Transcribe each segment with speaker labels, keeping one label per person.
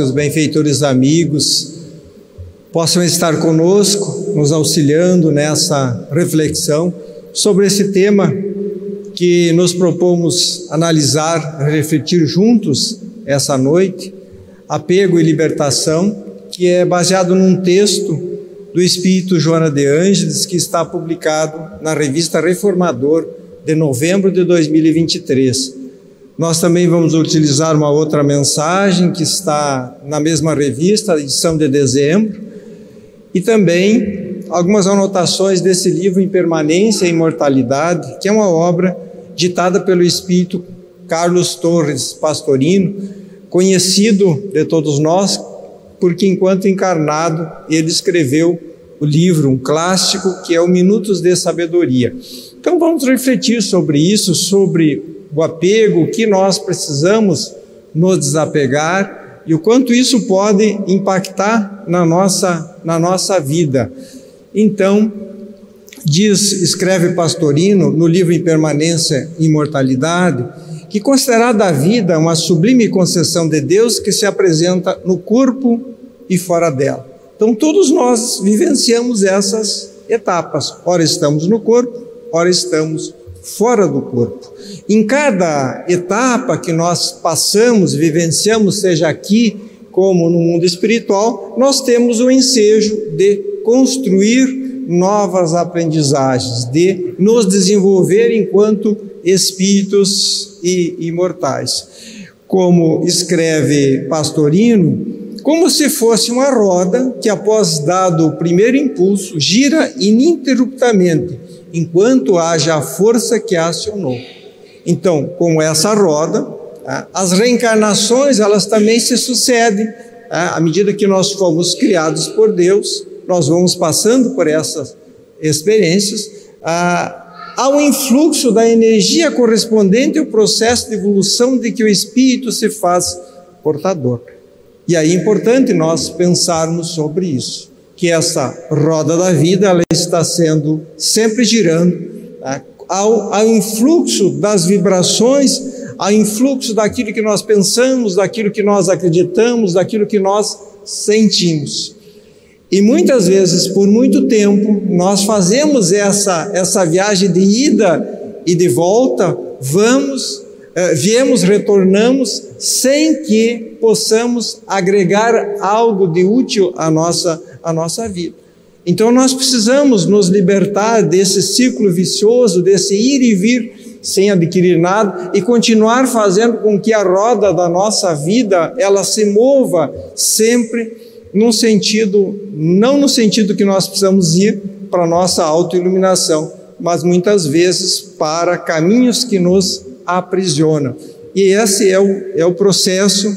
Speaker 1: que os benfeitores amigos possam estar conosco, nos auxiliando nessa reflexão sobre esse tema que nos propomos analisar, refletir juntos essa noite, apego e libertação, que é baseado num texto do Espírito Joana de Ângeles, que está publicado na revista Reformador de novembro de 2023. Nós também vamos utilizar uma outra mensagem que está na mesma revista, edição de dezembro, e também algumas anotações desse livro Impermanência e Imortalidade, que é uma obra ditada pelo Espírito Carlos Torres Pastorino, conhecido de todos nós porque enquanto encarnado ele escreveu o livro, um clássico, que é o Minutos de Sabedoria. Então vamos refletir sobre isso, sobre o apego, o que nós precisamos nos desapegar e o quanto isso pode impactar na nossa, na nossa vida. Então, diz, escreve Pastorino no livro Impermanência e Imortalidade, que considerada a vida uma sublime concessão de Deus que se apresenta no corpo e fora dela. Então todos nós vivenciamos essas etapas. Ora estamos no corpo, ora estamos fora do corpo. Em cada etapa que nós passamos, vivenciamos, seja aqui como no mundo espiritual, nós temos o ensejo de construir novas aprendizagens, de nos desenvolver enquanto espíritos e imortais. Como escreve Pastorino, como se fosse uma roda que, após dado o primeiro impulso, gira ininterruptamente, enquanto haja a força que a acionou. Então, como essa roda, tá, as reencarnações elas também se sucedem tá, à medida que nós fomos criados por Deus, nós vamos passando por essas experiências. Ah, há um influxo da energia correspondente ao processo de evolução de que o espírito se faz portador. E aí é importante nós pensarmos sobre isso, que essa roda da vida ela está sendo sempre girando né, ao, ao influxo das vibrações, ao influxo daquilo que nós pensamos, daquilo que nós acreditamos, daquilo que nós sentimos. E muitas vezes, por muito tempo, nós fazemos essa, essa viagem de ida e de volta, vamos, eh, viemos, retornamos, sem que possamos agregar algo de útil à nossa, à nossa vida. Então nós precisamos nos libertar desse ciclo vicioso, desse ir e vir sem adquirir nada e continuar fazendo com que a roda da nossa vida ela se mova sempre num sentido, não no sentido que nós precisamos ir para nossa autoiluminação, mas muitas vezes para caminhos que nos aprisionam. E esse é o, é o processo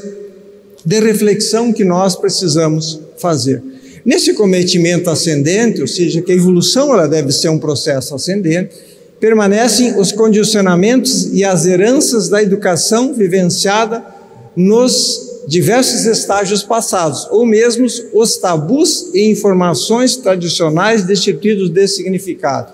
Speaker 1: de reflexão que nós precisamos fazer. Nesse cometimento ascendente, ou seja, que a evolução ela deve ser um processo ascendente, permanecem os condicionamentos e as heranças da educação vivenciada nos diversos estágios passados, ou mesmo os tabus e informações tradicionais destituídos de significado.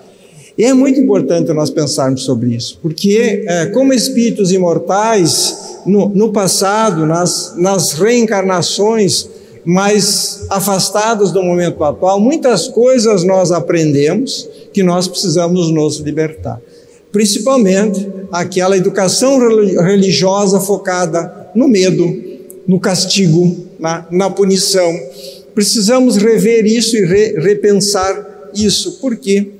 Speaker 1: E é muito importante nós pensarmos sobre isso, porque, é, como espíritos imortais, no, no passado, nas, nas reencarnações mais afastadas do momento atual, muitas coisas nós aprendemos que nós precisamos nos libertar. Principalmente aquela educação religiosa focada no medo, no castigo, na, na punição. Precisamos rever isso e re, repensar isso, porque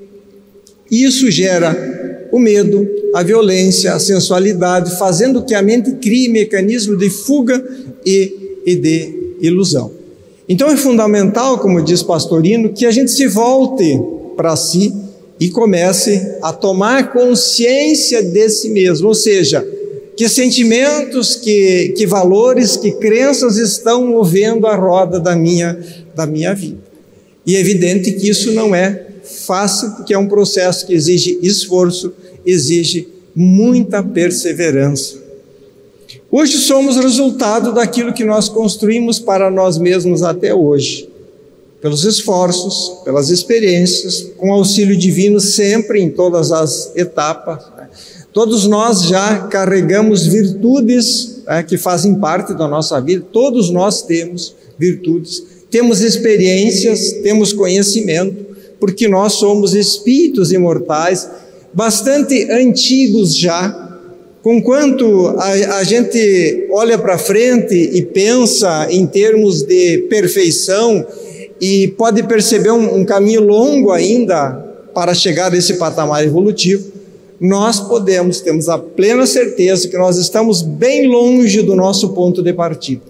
Speaker 1: isso gera o medo, a violência, a sensualidade, fazendo que a mente crie mecanismo de fuga e, e de ilusão. Então é fundamental, como diz Pastorino, que a gente se volte para si e comece a tomar consciência desse mesmo, ou seja, que sentimentos, que, que valores, que crenças estão movendo a roda da minha, da minha vida. E é evidente que isso não é fácil, porque é um processo que exige esforço, exige muita perseverança. Hoje somos resultado daquilo que nós construímos para nós mesmos até hoje, pelos esforços, pelas experiências, com auxílio divino sempre em todas as etapas, Todos nós já carregamos virtudes é, que fazem parte da nossa vida. Todos nós temos virtudes, temos experiências, temos conhecimento, porque nós somos espíritos imortais, bastante antigos já. Conquanto a, a gente olha para frente e pensa em termos de perfeição e pode perceber um, um caminho longo ainda para chegar a esse patamar evolutivo, nós podemos, temos a plena certeza que nós estamos bem longe do nosso ponto de partida,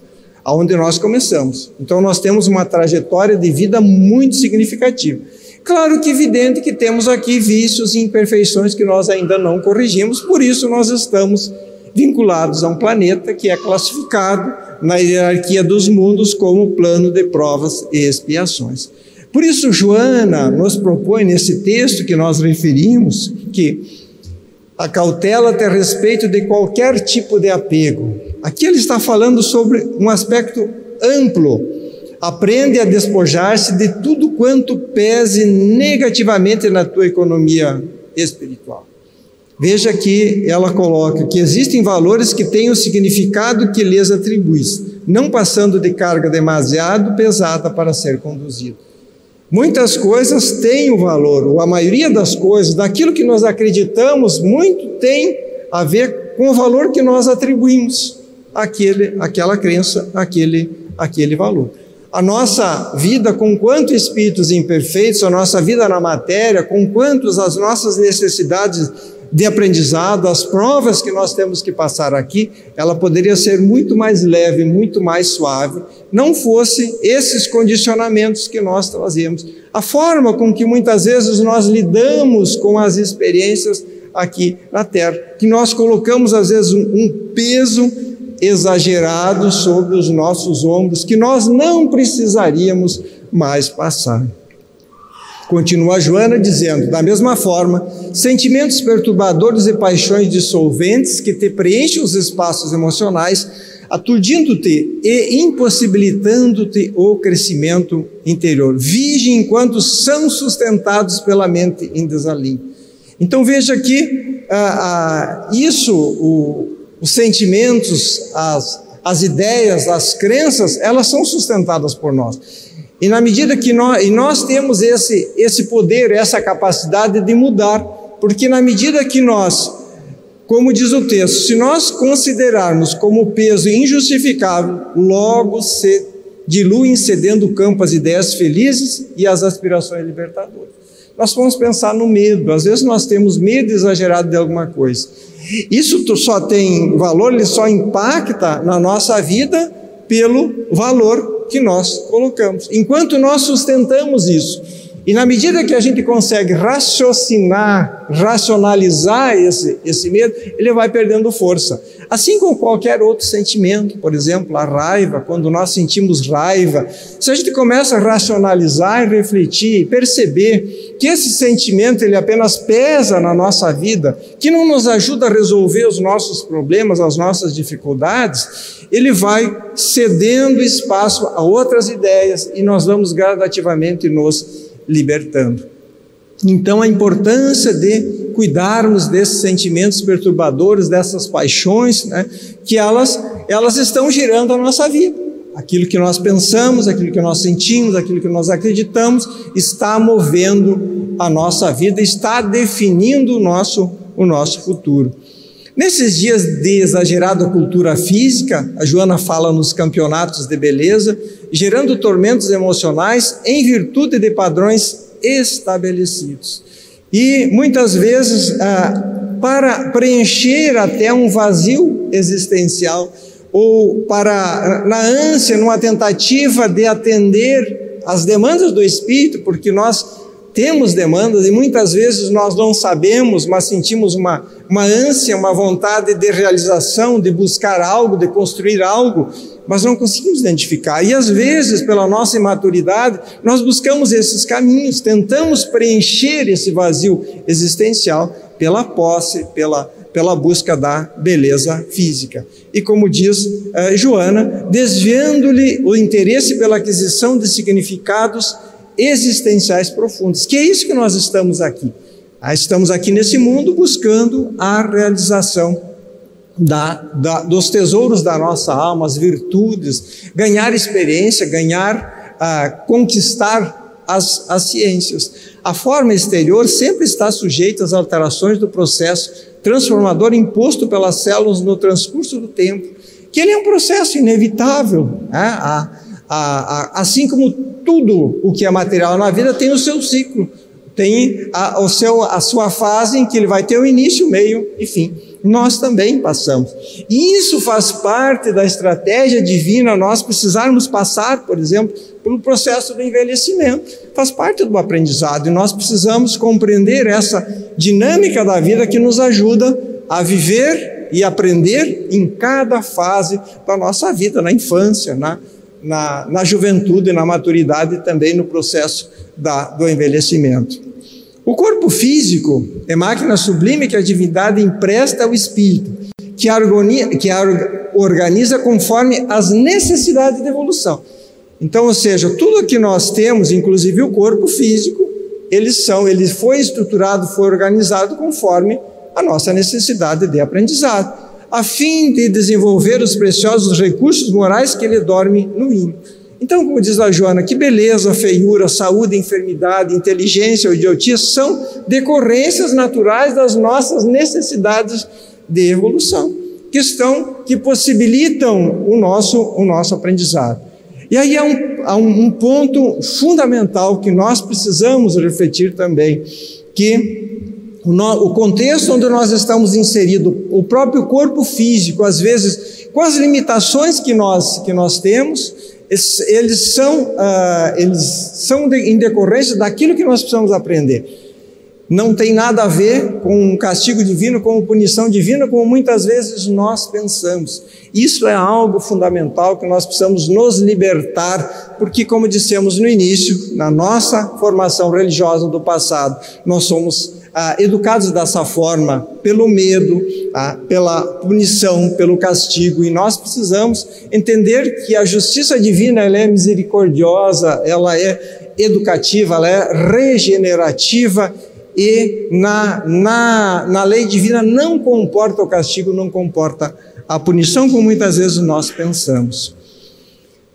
Speaker 1: aonde nós começamos. Então nós temos uma trajetória de vida muito significativa. Claro que evidente que temos aqui vícios e imperfeições que nós ainda não corrigimos, por isso nós estamos vinculados a um planeta que é classificado na hierarquia dos mundos como plano de provas e expiações. Por isso, Joana nos propõe nesse texto que nós referimos que a cautela tem respeito de qualquer tipo de apego. Aqui ele está falando sobre um aspecto amplo. Aprende a despojar-se de tudo quanto pese negativamente na tua economia espiritual. Veja que ela coloca que existem valores que têm o significado que lhes atribuis, não passando de carga demasiado pesada para ser conduzido. Muitas coisas têm o valor, ou a maioria das coisas, daquilo que nós acreditamos, muito tem a ver com o valor que nós atribuímos àquele, àquela crença, àquele, àquele valor. A nossa vida, com quantos espíritos imperfeitos, a nossa vida na matéria, com quantos as nossas necessidades de aprendizado, as provas que nós temos que passar aqui, ela poderia ser muito mais leve, muito mais suave, não fosse esses condicionamentos que nós trazemos. A forma com que muitas vezes nós lidamos com as experiências aqui na Terra, que nós colocamos às vezes um peso exagerado sobre os nossos ombros, que nós não precisaríamos mais passar. Continua Joana dizendo: da mesma forma, sentimentos perturbadores e paixões dissolventes que te preenchem os espaços emocionais, aturdindo-te e impossibilitando-te o crescimento interior. Vige enquanto são sustentados pela mente em desalinho. Então veja que ah, ah, isso, o, os sentimentos, as, as ideias, as crenças, elas são sustentadas por nós. E na medida que nós, e nós temos esse, esse poder, essa capacidade de mudar, porque na medida que nós, como diz o texto, se nós considerarmos como peso injustificável, logo se diluem cedendo o campo as ideias felizes e as aspirações libertadoras. Nós vamos pensar no medo, às vezes nós temos medo exagerado de alguma coisa. Isso só tem valor, ele só impacta na nossa vida pelo valor que nós colocamos. Enquanto nós sustentamos isso, e na medida que a gente consegue raciocinar, racionalizar esse, esse medo, ele vai perdendo força. Assim como qualquer outro sentimento, por exemplo, a raiva, quando nós sentimos raiva, se a gente começa a racionalizar e refletir, perceber que esse sentimento ele apenas pesa na nossa vida, que não nos ajuda a resolver os nossos problemas, as nossas dificuldades, ele vai cedendo espaço a outras ideias e nós vamos gradativamente nos libertando. Então, a importância de cuidarmos desses sentimentos perturbadores, dessas paixões, né, que elas, elas estão girando a nossa vida. Aquilo que nós pensamos, aquilo que nós sentimos, aquilo que nós acreditamos, está movendo a nossa vida, está definindo o nosso, o nosso futuro. Nesses dias de exagerada cultura física, a Joana fala nos campeonatos de beleza, gerando tormentos emocionais em virtude de padrões estabelecidos. E muitas vezes, ah, para preencher até um vazio existencial, ou para, na ânsia, numa tentativa de atender às demandas do espírito, porque nós temos demandas e muitas vezes nós não sabemos, mas sentimos uma, uma ânsia, uma vontade de realização, de buscar algo, de construir algo, mas não conseguimos identificar. E às vezes, pela nossa imaturidade, nós buscamos esses caminhos, tentamos preencher esse vazio existencial pela posse, pela, pela busca da beleza física. E como diz uh, Joana, desviando-lhe o interesse pela aquisição de significados existenciais profundas, que é isso que nós estamos aqui. Ah, estamos aqui nesse mundo buscando a realização da, da, dos tesouros da nossa alma, as virtudes, ganhar experiência, ganhar, uh, conquistar as, as ciências. A forma exterior sempre está sujeita às alterações do processo transformador imposto pelas células no transcurso do tempo, que ele é um processo inevitável. Né? A, a, a, assim como tudo o que é material na vida tem o seu ciclo, tem a, o seu, a sua fase em que ele vai ter o início, o meio e fim. Nós também passamos. E isso faz parte da estratégia divina, nós precisarmos passar, por exemplo, pelo processo do envelhecimento. Faz parte do aprendizado e nós precisamos compreender essa dinâmica da vida que nos ajuda a viver e aprender em cada fase da nossa vida, na infância, na, na, na juventude, na maturidade e também no processo da, do envelhecimento. O corpo físico é máquina sublime que a divindade empresta ao espírito, que a, que organiza conforme as necessidades de evolução. Então, ou seja, tudo que nós temos, inclusive o corpo físico, eles são, ele foi estruturado, foi organizado conforme a nossa necessidade de aprendizado, a fim de desenvolver os preciosos recursos morais que ele dorme no íntimo. Então, como diz a Joana, que beleza, feiura, saúde, enfermidade, inteligência ou idiotia são decorrências naturais das nossas necessidades de evolução, que estão, que possibilitam o nosso, o nosso aprendizado. E aí há um, há um ponto fundamental que nós precisamos refletir também, que o, contexto onde nós estamos inseridos, o próprio corpo físico, às vezes, com as limitações que nós, que nós temos, eles são, uh, eles são de, em decorrência daquilo que nós precisamos aprender não tem nada a ver com um castigo divino, com punição divina, como muitas vezes nós pensamos. Isso é algo fundamental que nós precisamos nos libertar, porque, como dissemos no início, na nossa formação religiosa do passado, nós somos ah, educados dessa forma, pelo medo, ah, pela punição, pelo castigo, e nós precisamos entender que a justiça divina ela é misericordiosa, ela é educativa, ela é regenerativa e na, na, na lei divina não comporta o castigo, não comporta a punição, como muitas vezes nós pensamos.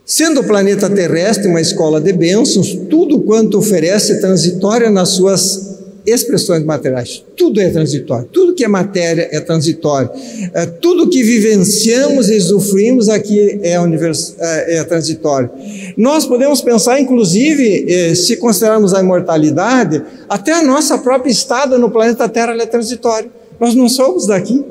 Speaker 1: Sendo o planeta terrestre uma escola de bênçãos, tudo quanto oferece é transitório nas suas expressões materiais. Tudo é transitório, tudo que é matéria é transitório. É, tudo que vivenciamos e usufruímos aqui é, é, é transitório. Nós podemos pensar, inclusive, eh, se considerarmos a imortalidade, até a nossa própria estada no planeta Terra é transitória. Nós não somos daqui.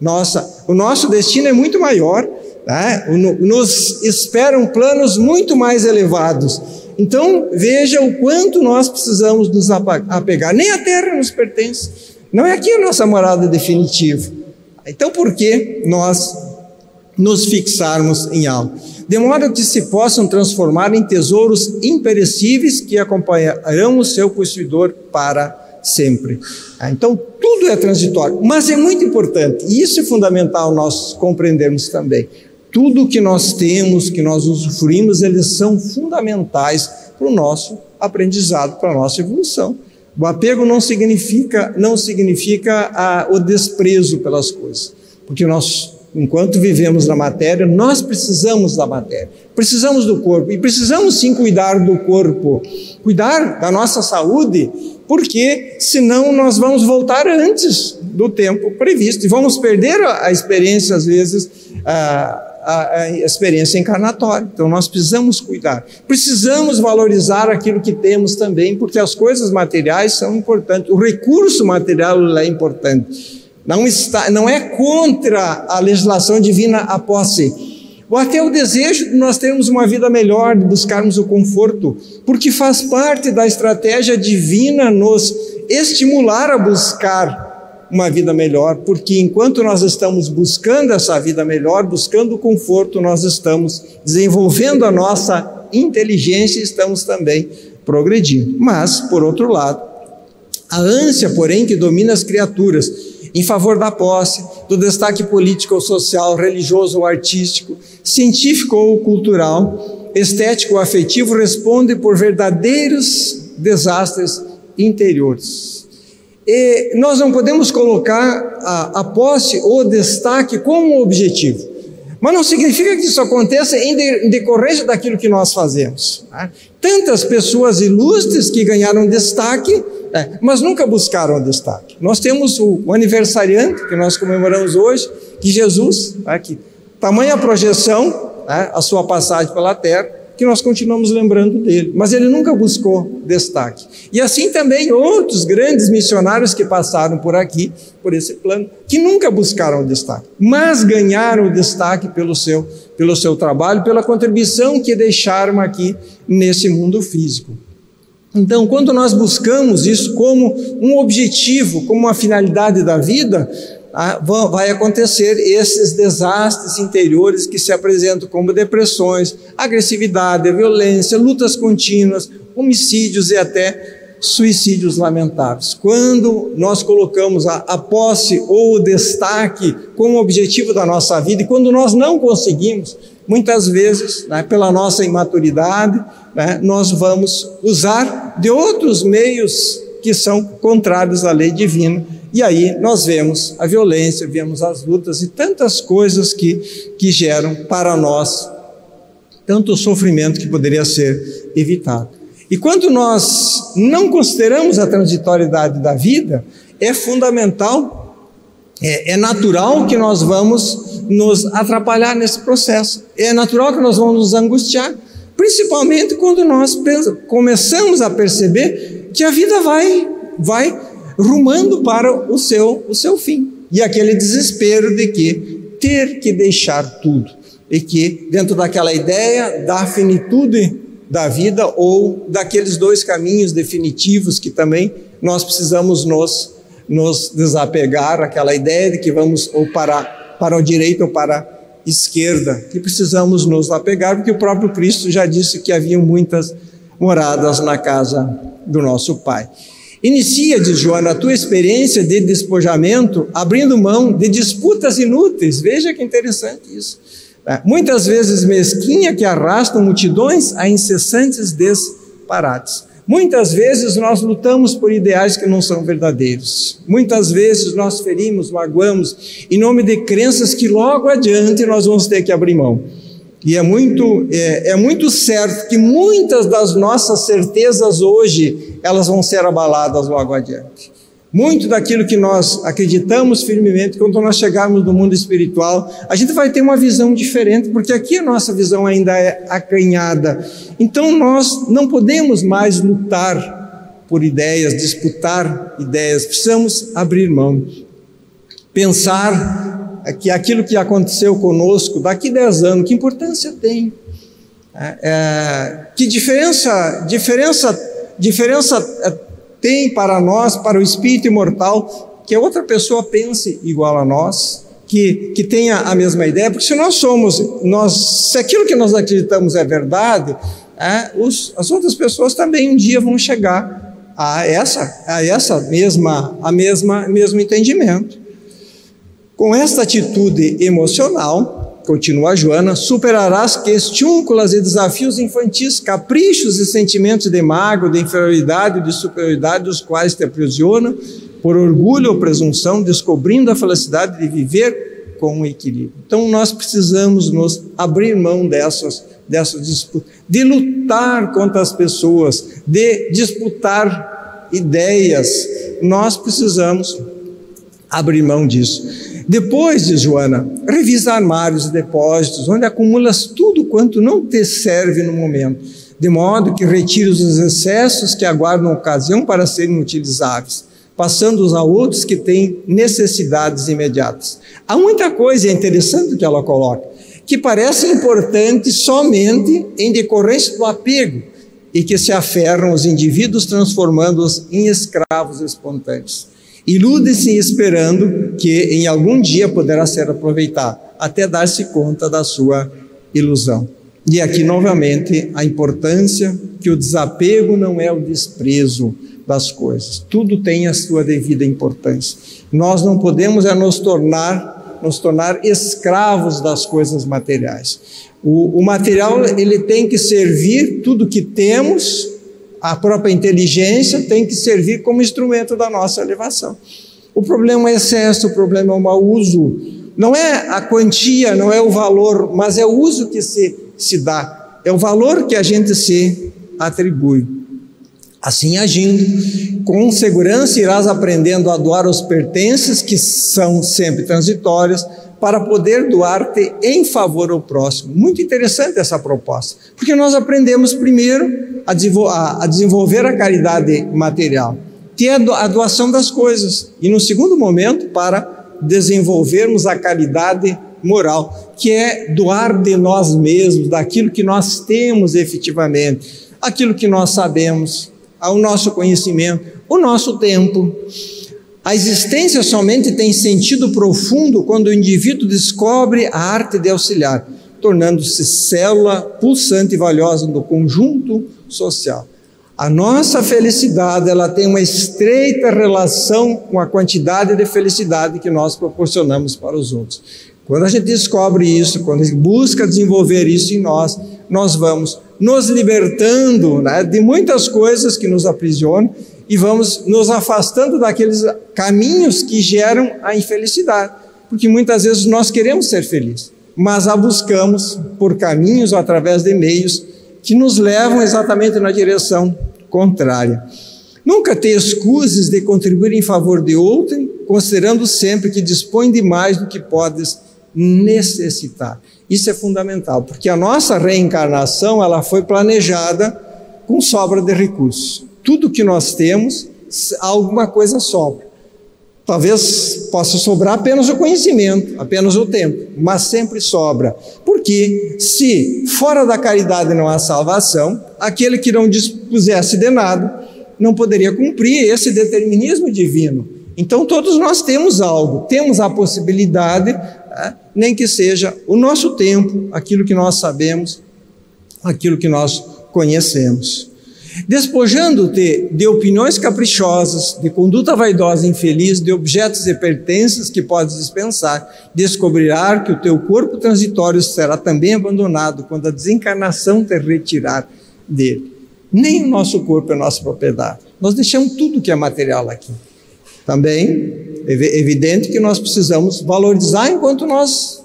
Speaker 1: Nossa, o nosso destino é muito maior. Né? Nos esperam planos muito mais elevados. Então, veja o quanto nós precisamos nos apegar. Nem a terra nos pertence. Não é aqui a nossa morada definitiva. Então, por que nós nos fixarmos em algo? De modo que se possam transformar em tesouros imperecíveis que acompanharão o seu possuidor para sempre. Ah, então, tudo é transitório, mas é muito importante, e isso é fundamental nós compreendermos também. Tudo que nós temos, que nós usufruímos, eles são fundamentais para o nosso aprendizado, para a nossa evolução. O apego não significa, não significa a, o desprezo pelas coisas, porque nós, enquanto vivemos na matéria, nós precisamos da matéria, precisamos do corpo e precisamos sim cuidar do corpo, cuidar da nossa saúde, porque senão nós vamos voltar antes do tempo previsto e vamos perder a, a experiência às vezes. Ah, a, a experiência encarnatória. Então nós precisamos cuidar. Precisamos valorizar aquilo que temos também, porque as coisas materiais são importantes. O recurso material é importante. Não, está, não é contra a legislação divina a posse, ou até o desejo de nós termos uma vida melhor, de buscarmos o conforto, porque faz parte da estratégia divina nos estimular a buscar uma vida melhor, porque enquanto nós estamos buscando essa vida melhor, buscando o conforto, nós estamos desenvolvendo a nossa inteligência e estamos também progredindo. Mas, por outro lado, a ânsia, porém, que domina as criaturas em favor da posse, do destaque político ou social, religioso ou artístico, científico ou cultural, estético ou afetivo, responde por verdadeiros desastres interiores E nós não podemos colocar a, a posse ou destaque como objetivo. Mas não significa que isso aconteça em, de, em decorrência daquilo que nós fazemos. Né? Tantas pessoas ilustres que ganharam destaque, é, mas nunca buscaram destaque. Nós temos o, o, aniversariante que nós comemoramos hoje, que Jesus, né, que tamanha projeção, né, a sua passagem pela terra, que nós continuamos lembrando dele, mas ele nunca buscou destaque. E assim também outros grandes missionários que passaram por aqui, por esse plano, que nunca buscaram destaque, mas ganharam destaque pelo seu, pelo seu trabalho, pela contribuição que deixaram aqui nesse mundo físico. Então, quando nós buscamos isso como um objetivo, como uma finalidade da vida, vai acontecer esses desastres interiores que se apresentam como depressões, agressividade, violência, lutas contínuas, homicídios e até suicídios lamentáveis. Quando nós colocamos a, a posse ou o destaque como objetivo da nossa vida e quando nós não conseguimos, muitas vezes, né, pela nossa imaturidade, né, nós vamos usar de outros meios que são contrários à lei divina e aí nós vemos a violência, vemos as lutas e tantas coisas que, que geram para nós tanto sofrimento que poderia ser evitado. E quando nós não consideramos a transitoriedade da vida, é fundamental, é, é natural que nós vamos nos atrapalhar nesse processo, é natural que nós vamos nos angustiar, principalmente quando nós começamos a perceber que a vida vai, vai rumando para o seu, o seu fim. E aquele desespero de que ter que deixar tudo. E que, dentro daquela ideia da finitude da vida ou daqueles dois caminhos definitivos que também nós precisamos nos, nos desapegar, aquela ideia de que vamos ou para, para o direito ou para a esquerda, que precisamos nos apegar, porque o próprio Cristo já disse que havia muitas moradas na casa do nosso Pai. Inicia, diz Joana, a tua experiência de despojamento abrindo mão de disputas inúteis. Veja que interessante isso. É, muitas vezes mesquinha que arrastam multidões a incessantes disparates. Muitas vezes nós lutamos por ideais que não são verdadeiros. Muitas vezes nós ferimos, magoamos, em nome de crenças que logo adiante nós vamos ter que abrir mão. E é muito, é, é, muito certo que muitas das nossas certezas hoje, elas vão ser abaladas logo adiante. Muito daquilo que nós acreditamos firmemente, quando nós chegarmos no mundo espiritual, a gente vai ter uma visão diferente, porque aqui a nossa visão ainda é acanhada. Então nós não podemos mais lutar por ideias, disputar ideias, precisamos abrir mão. Pensar que aquilo que aconteceu conosco daqui 10 anos, que importância tem? É, é, que diferença, diferença, diferença é, tem para nós, para o espírito imortal, que a outra pessoa pense igual a nós, que, que tenha a mesma ideia, porque se nós somos, nós, se aquilo que nós acreditamos é verdade, é, os, as outras pessoas também um dia vão chegar a essa, a essa mesma, a mesma, mesmo entendimento. Com esta atitude emocional, continua Joana, superarás questiúnculas e desafios infantis, caprichos e sentimentos de mago, de inferioridade e de superioridade, dos quais te aprisiona, por orgulho ou presunção, descobrindo a felicidade de viver com equilíbrio. Então nós precisamos nos abrir mão dessas, dessas disputas, de lutar contra as pessoas, de disputar ideias. Nós precisamos abrir mão disso. Depois, diz Joana, revisa armários e depósitos, onde acumulas tudo quanto não te serve no momento, de modo que retires os excessos que aguardam ocasião para serem utilizáveis, passando-os a outros que têm necessidades imediatas. Há muita coisa interessante que ela coloca, que parece importante somente em decorrência do apego e que se aferram os indivíduos, transformando-os em escravos espontâneos. Ilude-se esperando que em algum dia poderá ser aproveitado, até dar-se conta da sua ilusão. E aqui novamente a importância que o desapego não é o desprezo das coisas. Tudo tem a sua devida importância. Nós não podemos é nos tornar nos tornar escravos das coisas materiais. O, o material ele tem que servir tudo que temos a própria inteligência tem que servir como instrumento da nossa elevação. O problema é excesso, o problema é o mau uso. Não é a quantia, não é o valor, mas é o uso que se, se dá, é o valor que a gente se atribui. Assim agindo, com segurança irás aprendendo a doar os pertences que são sempre transitórios, para poder doar-te em favor ao próximo. Muito interessante essa proposta, porque nós aprendemos primeiro a, desenvolver a caridade material, que é a doação das coisas, e no segundo momento, para desenvolvermos a caridade moral, que é doar de nós mesmos, daquilo que nós temos efetivamente, aquilo que nós sabemos, ao nosso conhecimento, o nosso tempo. A existência somente tem sentido profundo quando o indivíduo descobre a arte de auxiliar, tornando-se célula pulsante e valiosa do conjunto social. A nossa felicidade, ela tem uma estreita relação com a quantidade de felicidade que nós proporcionamos para os outros. Quando a gente descobre isso, quando a gente busca desenvolver isso em nós, nós vamos nos libertando né, de muitas coisas que nos aprisionam e vamos nos afastando daqueles caminhos que geram a infelicidade, porque muitas vezes nós queremos ser felizes, mas a buscamos por caminhos ou através de meios que nos levam exatamente na direção contrária. Nunca te excuses de contribuir em favor de outrem, considerando sempre que dispõe de mais do que podes necessitar. Isso é fundamental, porque a nossa reencarnação ela foi planejada com sobra de recursos tudo que nós temos, alguma coisa sobra. Talvez possa sobrar apenas o conhecimento, apenas o tempo, mas sempre sobra. Porque se fora da caridade não há salvação, aquele que não dispusesse de nada não poderia cumprir esse determinismo divino. Então todos nós temos algo, temos a possibilidade, né, nem que seja o nosso tempo, aquilo que nós sabemos, aquilo que nós conhecemos. Despojando-te de opiniões caprichosas, de conduta vaidosa e infeliz, de objetos e pertences que podes dispensar, descobrirá que o teu corpo transitório será também abandonado quando a desencarnação te retirar dele. Nem o nosso corpo é nossa propriedade. Nós deixamos tudo que é material aqui. Também é evidente que nós precisamos valorizar enquanto nós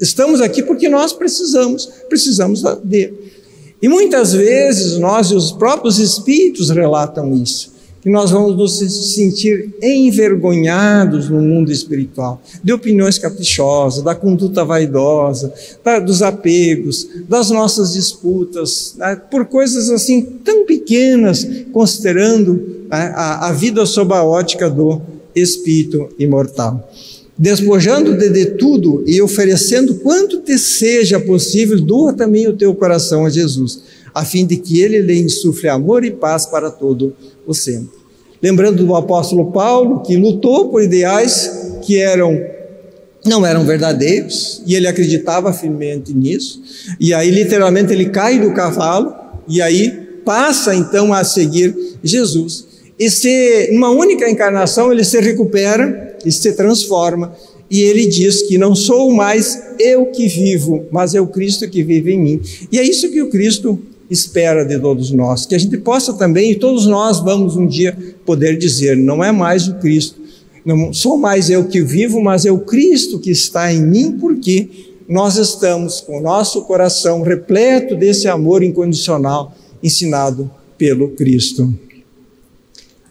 Speaker 1: estamos aqui, porque nós precisamos, precisamos dele. E muitas vezes nós e os próprios espíritos relatam isso, que nós vamos nos sentir envergonhados no mundo espiritual, de opiniões caprichosas, da conduta vaidosa, da, dos apegos, das nossas disputas, né, por coisas assim tão pequenas, considerando né, a, a vida sob a ótica do espírito imortal despojando-te de tudo e oferecendo quanto te seja possível, doa também o teu coração a Jesus, a fim de que ele lhe insufle amor e paz para todo o sempre. Lembrando do apóstolo Paulo, que lutou por ideais que eram não eram verdadeiros, e ele acreditava firmemente nisso, e aí literalmente ele cai do cavalo, e aí passa então a seguir Jesus. E se, numa única encarnação, ele se recupera, e se transforma, e ele diz que não sou mais eu que vivo, mas é o Cristo que vive em mim. E é isso que o Cristo espera de todos nós, que a gente possa também, e todos nós vamos um dia poder dizer: não é mais o Cristo, não sou mais eu que vivo, mas é o Cristo que está em mim, porque nós estamos com o nosso coração repleto desse amor incondicional ensinado pelo Cristo.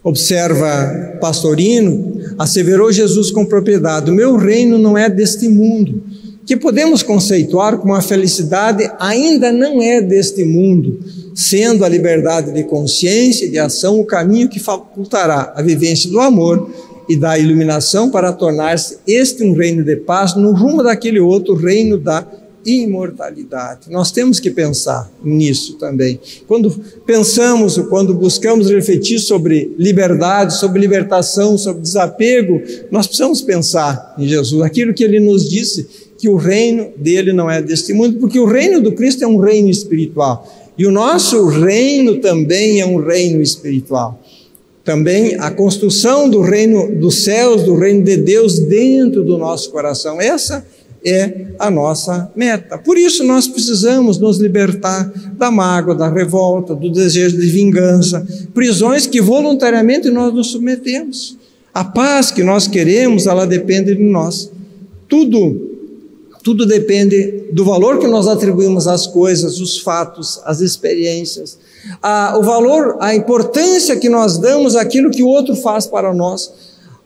Speaker 1: Observa Pastorino, asseverou Jesus com propriedade: O meu reino não é deste mundo, que podemos conceituar como a felicidade ainda não é deste mundo, sendo a liberdade de consciência e de ação o caminho que facultará a vivência do amor e da iluminação para tornar-se este um reino de paz no rumo daquele outro reino da imortalidade. Nós temos que pensar nisso também. Quando pensamos, quando buscamos refletir sobre liberdade, sobre libertação, sobre desapego, nós precisamos pensar em Jesus, aquilo que ele nos disse, que o reino dele não é deste mundo, porque o reino do Cristo é um reino espiritual. E o nosso reino também é um reino espiritual. Também a construção do reino dos céus, do reino de Deus dentro do nosso coração. Essa é a nossa meta. Por isso nós precisamos nos libertar da mágoa, da revolta, do desejo de vingança, prisões que voluntariamente nós nos submetemos. A paz que nós queremos, ela depende de nós. Tudo tudo depende do valor que nós atribuímos às coisas, os fatos, as experiências, a, o valor, a importância que nós damos àquilo que o outro faz para nós.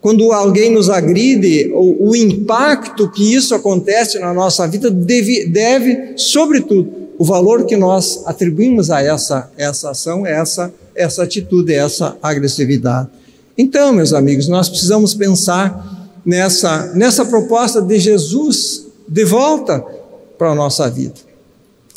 Speaker 1: Quando alguém nos agride, o, o impacto que isso acontece na nossa vida deve, deve, sobretudo, o valor que nós atribuímos a essa, essa ação, essa, essa atitude, essa agressividade. Então, meus amigos, nós precisamos pensar nessa, nessa proposta de Jesus de volta para a nossa vida.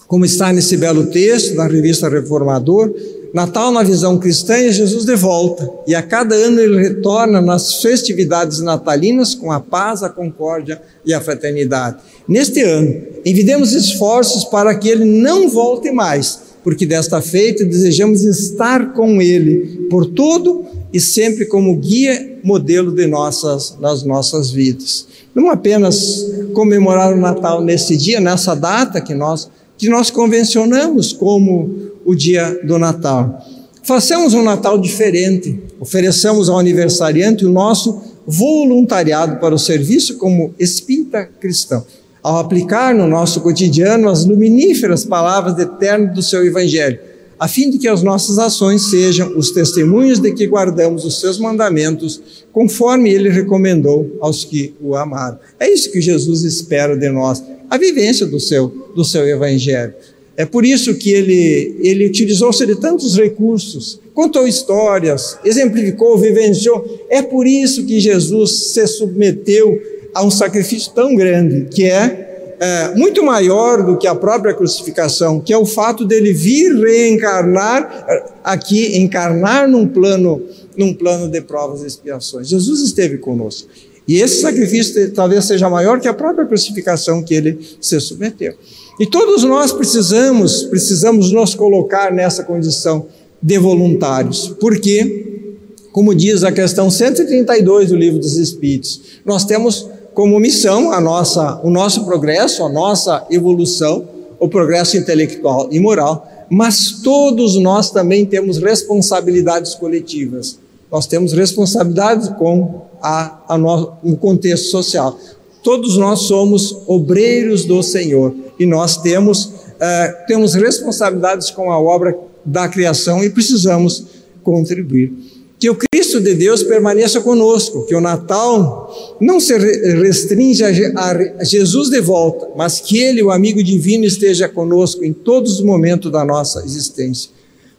Speaker 1: Como está nesse belo texto da revista Reformador, Natal na visão cristã é Jesus de volta, e a cada ano ele retorna nas festividades natalinas com a paz, a concórdia e a fraternidade. Neste ano, envidemos esforços para que ele não volte mais, porque desta feita desejamos estar com ele por todo e sempre como guia, modelo de nossas, nas nossas vidas. Não apenas comemorar o Natal nesse dia, nessa data que nós, que nós convencionamos como o dia do Natal. Façamos um Natal diferente, ofereçamos ao aniversariante o nosso voluntariado para o serviço como espírita cristão, ao aplicar no nosso cotidiano as luminíferas palavras eternas do seu Evangelho a fim de que as nossas ações sejam os testemunhos de que guardamos os seus mandamentos, conforme ele recomendou aos que o amaram. É isso que Jesus espera de nós, a vivência do seu, do seu evangelho. É por isso que ele, ele utilizou-se de tantos recursos, contou histórias, exemplificou, vivenciou. É por isso que Jesus se submeteu a um sacrifício tão grande, que é é, muito maior do que a própria crucificação, que é o fato dele vir reencarnar aqui, encarnar num plano, num plano de provas e expiações. Jesus esteve conosco. E esse sacrifício talvez seja maior que a própria crucificação que ele se submeteu. E todos nós precisamos, precisamos nos colocar nessa condição de voluntários. Porque, como diz a questão 132 do Livro dos Espíritos, nós temos como missão a nossa, o nosso progresso, a nossa evolução, o progresso intelectual e moral, mas todos nós também temos responsabilidades coletivas. Nós temos responsabilidades com a, a no, o contexto social. Todos nós somos obreiros do Senhor e nós temos, uh, temos responsabilidades com a obra da criação e precisamos contribuir. Que o Cristo de Deus permaneça conosco, que o Natal não se restringe a Jesus de volta, mas que Ele, o amigo divino, esteja conosco em todos os momentos da nossa existência.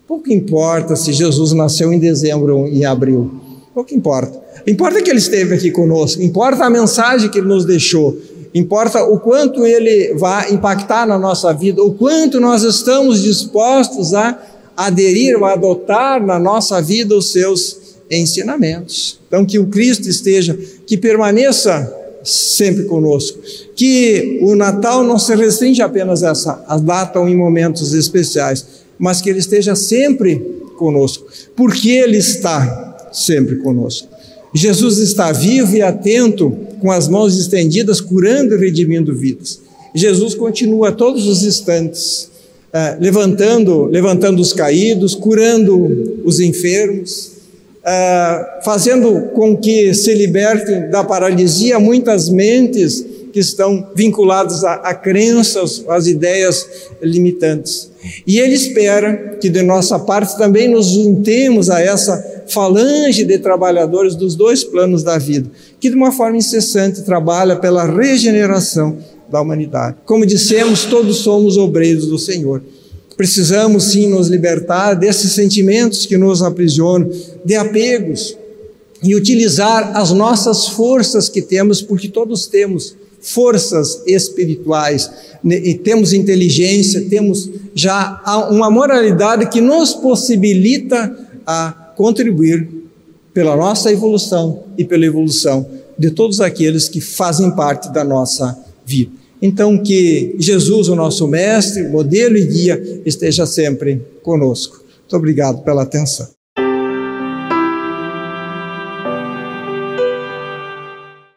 Speaker 1: Pouco importa se Jesus nasceu em dezembro ou em abril, pouco importa. Importa que Ele esteve aqui conosco, importa a mensagem que Ele nos deixou, importa o quanto Ele vai impactar na nossa vida, o quanto nós estamos dispostos a aderir ou adotar na nossa vida os seus ensinamentos. Então, que o Cristo esteja, que permaneça sempre conosco. Que o Natal não se restringe apenas a essa a data ou em momentos especiais, mas que ele esteja sempre conosco, porque ele está sempre conosco. Jesus está vivo e atento, com as mãos estendidas, curando e redimindo vidas. Jesus continua a todos os instantes é, levantando, levantando os caídos, curando os enfermos, é, fazendo com que se libertem da paralisia muitas mentes que estão vinculadas a, a crenças, às ideias limitantes. E Ele espera que de nossa parte também nos juntemos a essa falange de trabalhadores dos dois planos da vida, que de uma forma incessante trabalha pela regeneração da humanidade. Como dissemos, todos somos obreiros do Senhor. Precisamos sim nos libertar desses sentimentos que nos aprisionam, de apegos, e utilizar as nossas forças que temos, porque todos temos forças espirituais, né, e temos inteligência, temos já uma moralidade que nos possibilita a contribuir pela nossa evolução e pela evolução de todos aqueles que fazem parte da nossa vida. Então, que Jesus, o nosso mestre, modelo e guia, esteja sempre conosco. Muito obrigado pela atenção.